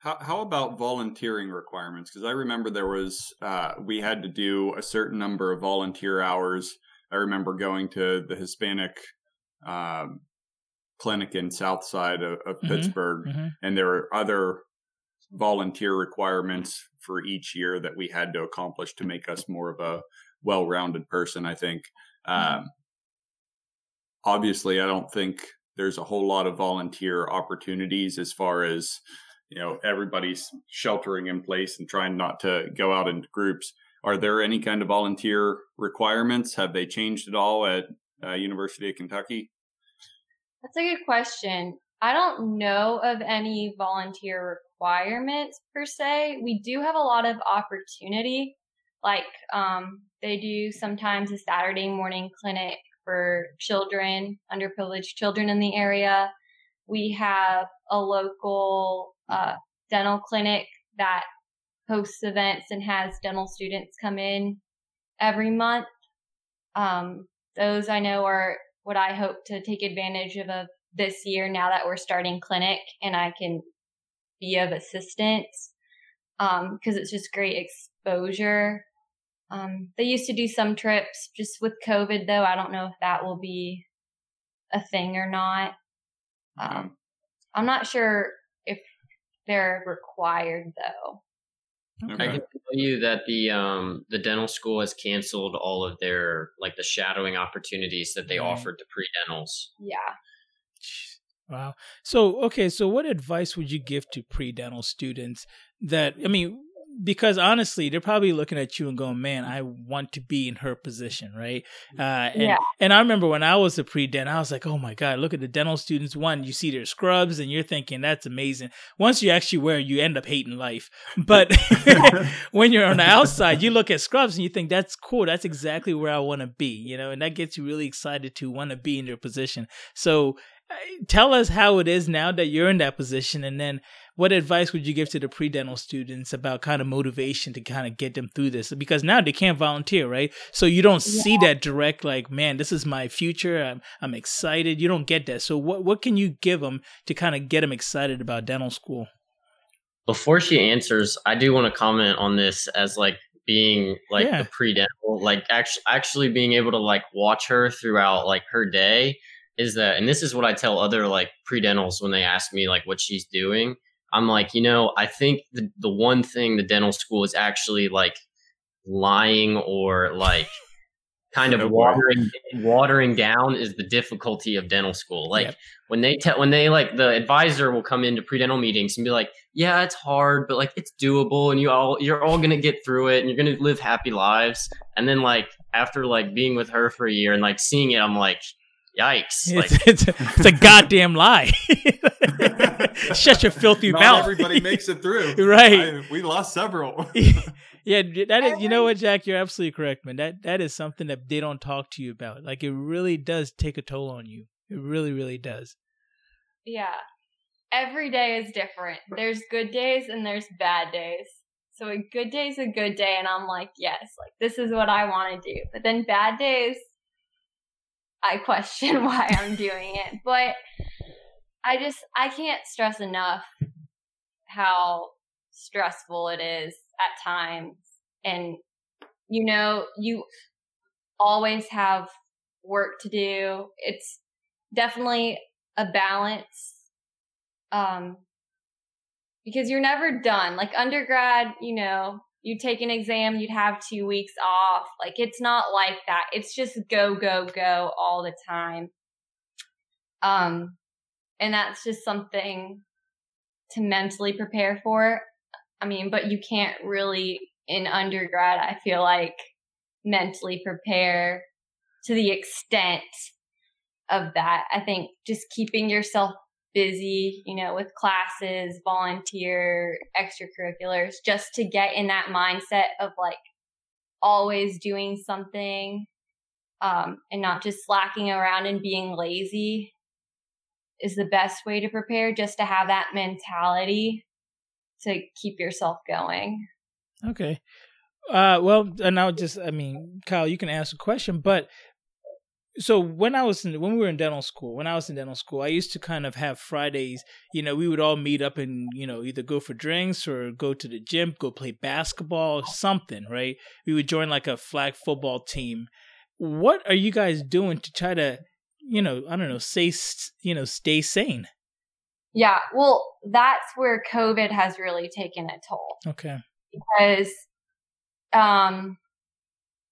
S2: How, how about volunteering requirements? Because I remember there was, uh, we had to do a certain number of volunteer hours. I remember going to the Hispanic um, clinic in South Side of, of mm-hmm, Pittsburgh, mm-hmm. and there were other volunteer requirements for each year that we had to accomplish to make us more of a well-rounded person. I think. Mm-hmm. Um, obviously, I don't think there's a whole lot of volunteer opportunities as far as you know everybody's sheltering in place and trying not to go out into groups. Are there any kind of volunteer requirements? Have they changed at all at uh, University of Kentucky?
S4: That's a good question. I don't know of any volunteer requirements per se. We do have a lot of opportunity. Like, um, they do sometimes a Saturday morning clinic for children, underprivileged children in the area. We have a local uh, dental clinic that hosts events and has dental students come in every month. Um, those I know are what I hope to take advantage of, this year now that we're starting clinic and I can be of assistance because um, it's just great exposure. Um, they used to do some trips just with COVID though. I don't know if that will be a thing or not. Um, I'm not sure if they're required though.
S3: Okay. I can tell you that the um the dental school has canceled all of their like the shadowing opportunities that they mm-hmm. offered to pre dentals.
S4: Yeah.
S1: Wow. So okay, so what advice would you give to pre dental students that I mean because honestly, they're probably looking at you and going, "Man, I want to be in her position, right?" Uh, and, yeah. And I remember when I was a pre-dent, I was like, "Oh my god, look at the dental students! One, you see their scrubs, and you're thinking that's amazing. Once you actually wear, you end up hating life. But when you're on the outside, you look at scrubs and you think that's cool. That's exactly where I want to be, you know, and that gets you really excited to want to be in their position. So tell us how it is now that you're in that position and then what advice would you give to the pre-dental students about kind of motivation to kind of get them through this because now they can't volunteer right so you don't yeah. see that direct like man this is my future i'm i'm excited you don't get that so what what can you give them to kind of get them excited about dental school
S3: before she answers i do want to comment on this as like being like yeah. the pre-dental, like actually actually being able to like watch her throughout like her day is that and this is what I tell other like pre-dentals when they ask me like what she's doing. I'm like, you know, I think the the one thing the dental school is actually like lying or like kind of watering watering down is the difficulty of dental school. Like yep. when they tell when they like the advisor will come into pre-dental meetings and be like, "Yeah, it's hard, but like it's doable and you all you're all going to get through it and you're going to live happy lives." And then like after like being with her for a year and like seeing it, I'm like, Yikes!
S1: Like, it's, it's, it's, a goddamn lie. Shut your filthy
S2: Not
S1: mouth.
S2: Everybody makes it through,
S1: right?
S2: I, we lost several.
S1: yeah, that is. You know what, Jack? You're absolutely correct, man. That that is something that they don't talk to you about. Like it really does take a toll on you. It really, really does.
S4: Yeah, every day is different. There's good days and there's bad days. So a good day is a good day, and I'm like, yes, like this is what I want to do. But then bad days I question why I'm doing it. But I just I can't stress enough how stressful it is at times. And you know, you always have work to do. It's definitely a balance. Um because you're never done. Like undergrad, you know, you take an exam, you'd have two weeks off. Like it's not like that. It's just go, go, go all the time. Um, and that's just something to mentally prepare for. I mean, but you can't really in undergrad, I feel like mentally prepare to the extent of that. I think just keeping yourself busy, you know, with classes, volunteer, extracurriculars, just to get in that mindset of like always doing something um, and not just slacking around and being lazy is the best way to prepare, just to have that mentality to keep yourself going.
S1: Okay. Uh, well, and I'll just, I mean, Kyle, you can ask a question, but so when I was in, when we were in dental school, when I was in dental school, I used to kind of have Fridays. You know, we would all meet up and you know either go for drinks or go to the gym, go play basketball, something. Right? We would join like a flag football team. What are you guys doing to try to, you know, I don't know, say you know, stay sane?
S4: Yeah, well, that's where COVID has really taken a toll.
S1: Okay.
S4: Because, um,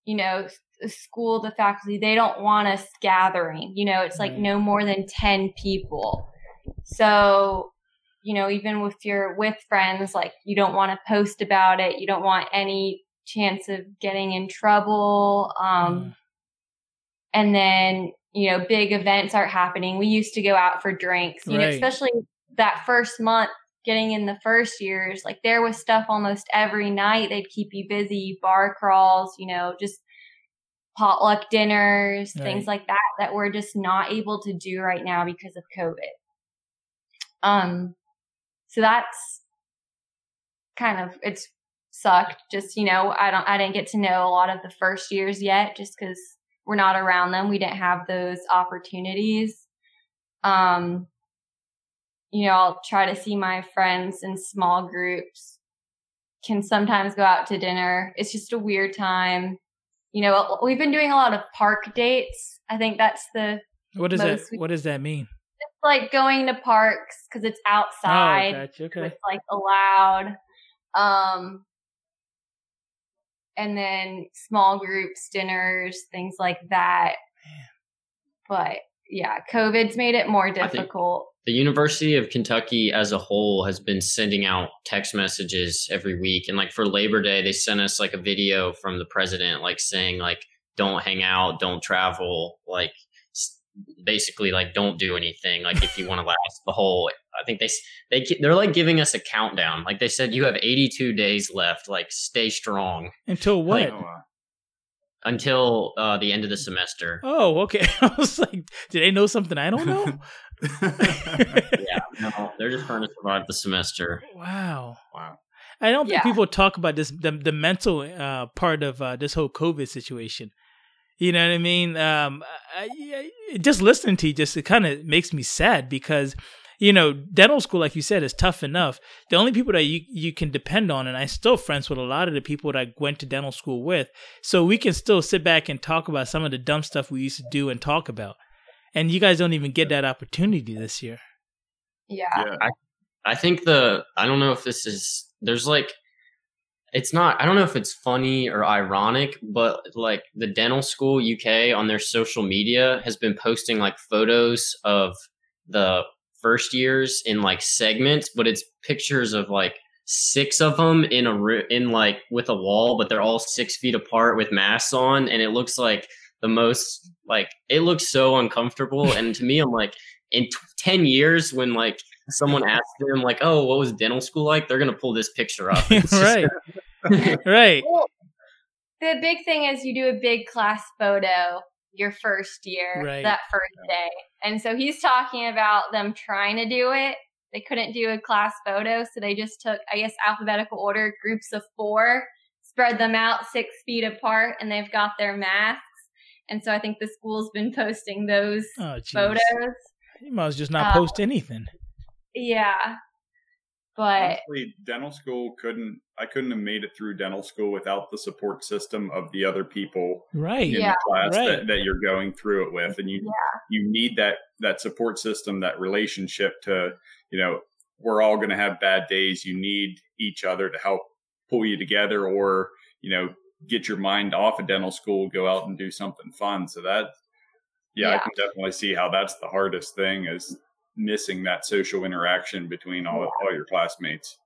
S4: you know, school, the faculty, they don't want us gathering. You know, it's like no more than 10 people. So, you know, even if you're with friends, like you don't want to post about it. You don't want any chance of getting in trouble. Um, mm. and then, you know, big events aren't happening. We used to go out for drinks, you right. know, especially that first month getting in the first years, like there was stuff almost every night. They'd keep you busy, bar crawls, you know, just potluck dinners, right. things like that, that we're just not able to do right now because of COVID. Um, so that's kind of, it's sucked. Just, you know, I don't, I didn't get to know a lot of the first years yet just because we're not around them. We didn't have those opportunities. Um, you know, I'll try to see my friends in small groups, can sometimes go out to dinner. It's just a weird time you know, we've been doing a lot of park dates. I think that's the
S1: what does that what does that mean?
S4: It's like going to parks because it's outside. Oh, gotcha. okay. It's like allowed. Um, and then small groups, dinners, things like that. Man. But yeah, COVID's made it more difficult
S3: the University of Kentucky as a whole has been sending out text messages every week. And like for Labor Day, they sent us like a video from the president, like saying like, don't hang out, don't travel, like basically like don't do anything. Like if you want to last the whole, I think they, they, they're like giving us a countdown. Like they said, you have 82 days left, like stay strong.
S1: Until what? Like,
S3: until uh, the end of the semester.
S1: Oh, okay. I was like, did they know something I don't know?
S3: yeah, no, they're just trying to survive the semester.
S1: Wow, wow. I don't think yeah. people talk about this the, the mental uh, part of uh, this whole COVID situation. You know what I mean? Um, I, I, just listening to you just it kind of makes me sad because you know, dental school, like you said, is tough enough. The only people that you, you can depend on, and I still friends with a lot of the people that I went to dental school with, so we can still sit back and talk about some of the dumb stuff we used to do and talk about. And you guys don't even get that opportunity this year.
S4: Yeah.
S3: yeah. I, I think the, I don't know if this is, there's like, it's not, I don't know if it's funny or ironic, but like the dental school UK on their social media has been posting like photos of the first years in like segments, but it's pictures of like six of them in a in like with a wall, but they're all six feet apart with masks on, and it looks like the most like it looks so uncomfortable. and to me, I'm like, in t- ten years, when like someone asks them like, "Oh, what was dental school like?" They're gonna pull this picture up,
S1: right? right. Well,
S4: the big thing is you do a big class photo your first year, right. that first day. And so he's talking about them trying to do it. They couldn't do a class photo, so they just took, I guess, alphabetical order, groups of four, spread them out six feet apart, and they've got their masks. And so I think the school's been posting those oh, photos.
S1: You must just not uh, post anything.
S4: Yeah. But
S2: Honestly, dental school couldn't I couldn't have made it through dental school without the support system of the other people
S1: right.
S2: in
S1: yeah.
S2: the class right. that, that you're going through it with. And you
S4: yeah.
S2: you need that that support system, that relationship to, you know, we're all gonna have bad days. You need each other to help pull you together or, you know, get your mind off of dental school, go out and do something fun. So that yeah, yeah. I can definitely see how that's the hardest thing is missing that social interaction between all, all your classmates.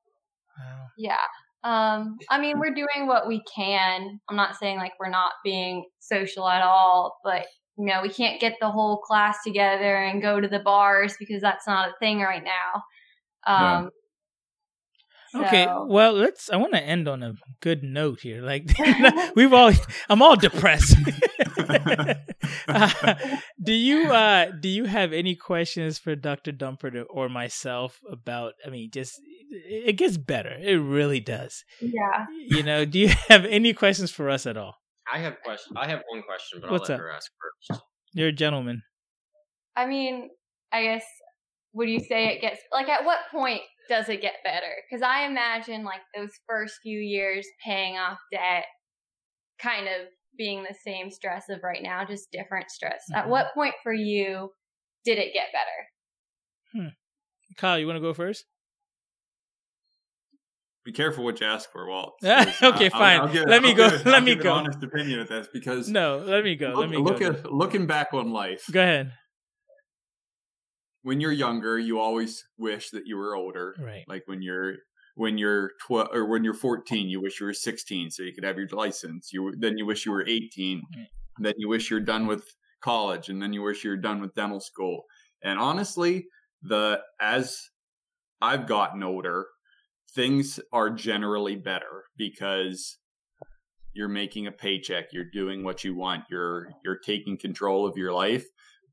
S4: Yeah. Um, I mean, we're doing what we can. I'm not saying like we're not being social at all, but you know, we can't get the whole class together and go to the bars because that's not a thing right now. Um,
S1: Okay, well, let's. I want to end on a good note here. Like we've all, I'm all depressed. uh, do you uh do you have any questions for Dr. Dumper or myself about? I mean, just it gets better. It really does.
S4: Yeah.
S1: You know, do you have any questions for us at all?
S3: I have question. I have one question, but What's I'll let up? her ask first.
S1: You're a gentleman.
S4: I mean, I guess would you say it gets like at what point does it get better? Because I imagine like those first few years paying off debt, kind of being the same stress of right now, just different stress. Mm-hmm. At what point for you did it get better?
S1: Hmm. Kyle, you want to go first?
S2: Be careful what you ask for, Walt.
S1: okay, fine. I'll, I'll let me I'll go. let me go.
S2: honest opinion of this because
S1: no, let me go.
S2: Look,
S1: let me
S2: look
S1: go.
S2: At, looking back on life.
S1: Go ahead
S2: when you're younger, you always wish that you were older.
S1: Right.
S2: Like when you're when you're 12 or when you're 14, you wish you were 16 so you could have your license. You then you wish you were 18. Right. Then you wish you're done with college and then you wish you're done with dental school. And honestly, the as I've gotten older, things are generally better because you're making a paycheck, you're doing what you want, you're you're taking control of your life.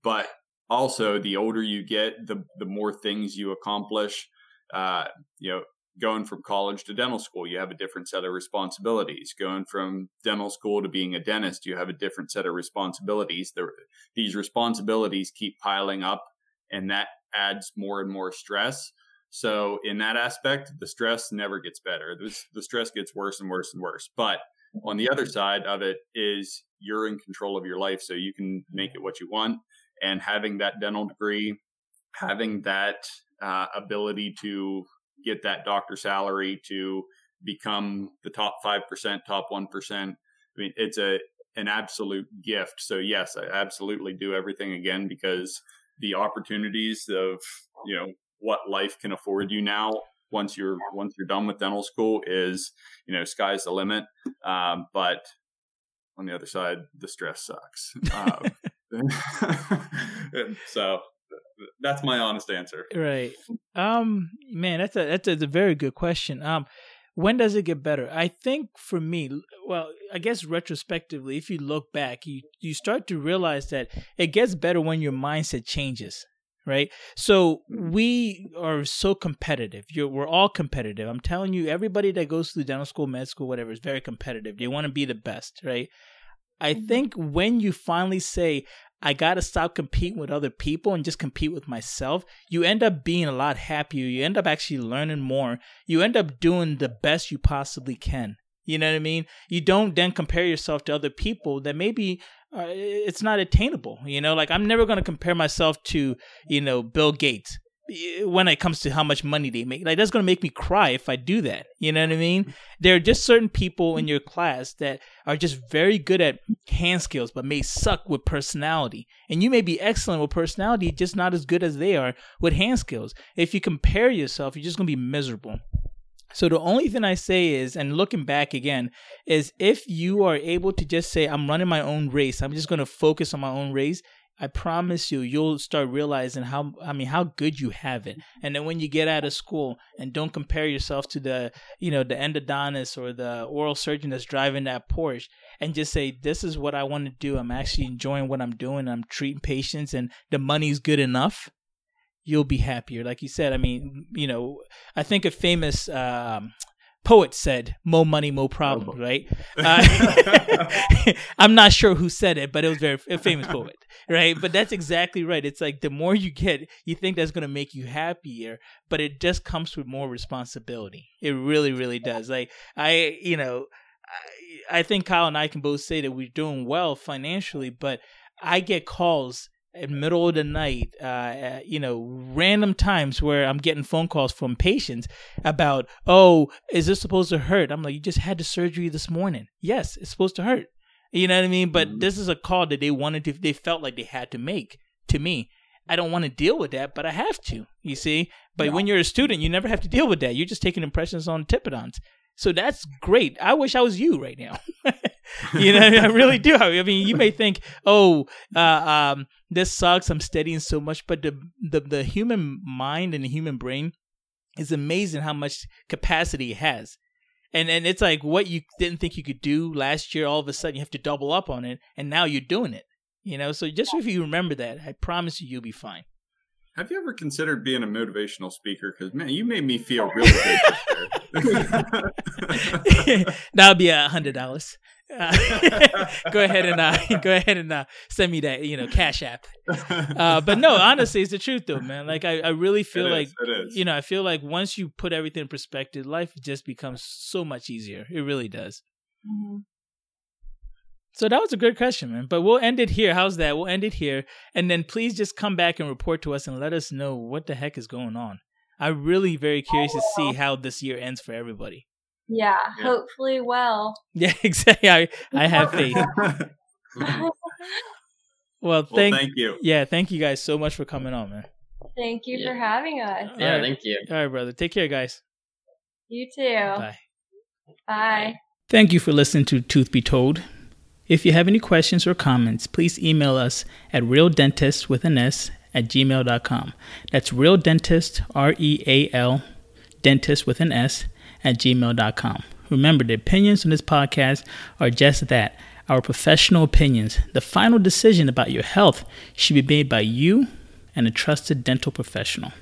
S2: But also the older you get the the more things you accomplish uh, you know going from college to dental school you have a different set of responsibilities. Going from dental school to being a dentist you have a different set of responsibilities. The, these responsibilities keep piling up and that adds more and more stress. So in that aspect the stress never gets better. The, the stress gets worse and worse and worse. But on the other side of it is you're in control of your life so you can make it what you want and having that dental degree, having that uh, ability to get that doctor salary to become the top 5%, top 1%. I mean, it's a, an absolute gift. So yes, I absolutely do everything again because the opportunities of, you know, what life can afford you now once you're once you're done with dental school is you know sky's the limit um, but on the other side the stress sucks um, so that's my honest answer.
S1: Right. Um man, that's a that's a, that's a very good question. Um when does it get better? I think for me, well, I guess retrospectively, if you look back, you you start to realize that it gets better when your mindset changes right? So we are so competitive. You're, we're all competitive. I'm telling you, everybody that goes through dental school, med school, whatever, is very competitive. They want to be the best, right? I mm-hmm. think when you finally say, I got to stop competing with other people and just compete with myself, you end up being a lot happier. You end up actually learning more. You end up doing the best you possibly can. You know what I mean? You don't then compare yourself to other people that maybe uh, it's not attainable. You know, like I'm never going to compare myself to, you know, Bill Gates Eh, when it comes to how much money they make. Like that's going to make me cry if I do that. You know what I mean? Mm-hmm. There are just certain people in mm-hmm. your class that are just very good at hand skills but may suck with personality. And you may be excellent with personality, just not as good as they are with hand skills. If you compare yourself, you're just going to be miserable. So the only thing I say is, and looking back again, is if you are able to just say, I'm running my own race, I'm just going to focus on my own race, I promise you, you'll start realizing how I mean how good you have it. And then when you get out of school and don't compare yourself to the you know the endodontist or the oral surgeon that's driving that Porsche, and just say this is what I want to do. I'm actually enjoying what I'm doing. I'm treating patients, and the money's good enough. You'll be happier. Like you said, I mean, you know, I think a famous um, poet said, "More money, more problems." Right? Uh, I'm not sure who said it, but it was very a famous poet, right? But that's exactly right. It's like the more you get, you think that's going to make you happier, but it just comes with more responsibility. It really, really does. Like I, you know, I, I think Kyle and I can both say that we're doing well financially, but I get calls in middle of the night, uh, you know, random times where I'm getting phone calls from patients about, oh, is this supposed to hurt? I'm like, you just had the surgery this morning. Yes, it's supposed to hurt. You know what I mean? But mm-hmm. this is a call that they wanted to, they felt like they had to make to me. I don't want to deal with that, but I have to, you see? But yeah. when you're a student, you never have to deal with that. You're just taking impressions on Typodonts. So that's great. I wish I was you right now. you know, I really do. I mean, you may think, oh, uh, um, this sucks. I'm studying so much, but the, the the human mind and the human brain is amazing how much capacity it has. And and it's like what you didn't think you could do last year, all of a sudden you have to double up on it, and now you're doing it. You know, so just if you remember that, I promise you, you'll be fine.
S2: Have you ever considered being a motivational speaker? Because man, you made me feel really good.
S1: That'll be a hundred dollars. Uh, go ahead and uh, go ahead and uh, send me that you know cash app. Uh, but no, honestly, it's the truth though, man. Like I, I really feel it like is, you know, I feel like once you put everything in perspective, life just becomes so much easier. It really does. Mm-hmm. So that was a good question, man. But we'll end it here. How's that? We'll end it here. And then please just come back and report to us and let us know what the heck is going on. I'm really very curious to see how this year ends for everybody.
S4: Yeah, yeah. hopefully well.
S1: Yeah, exactly. I, I have faith. well, thank, well, thank you. Yeah, thank you guys so much for coming on, man.
S4: Thank you yeah. for having us.
S3: Yeah, right. thank you.
S1: All right, brother. Take care, guys.
S4: You too. Bye. Bye.
S1: Thank you for listening to Tooth Be Told. If you have any questions or comments, please email us at realdentist with an S at gmail.com. That's real dentist, R E A L, dentist with an S at gmail.com. Remember, the opinions on this podcast are just that our professional opinions. The final decision about your health should be made by you and a trusted dental professional.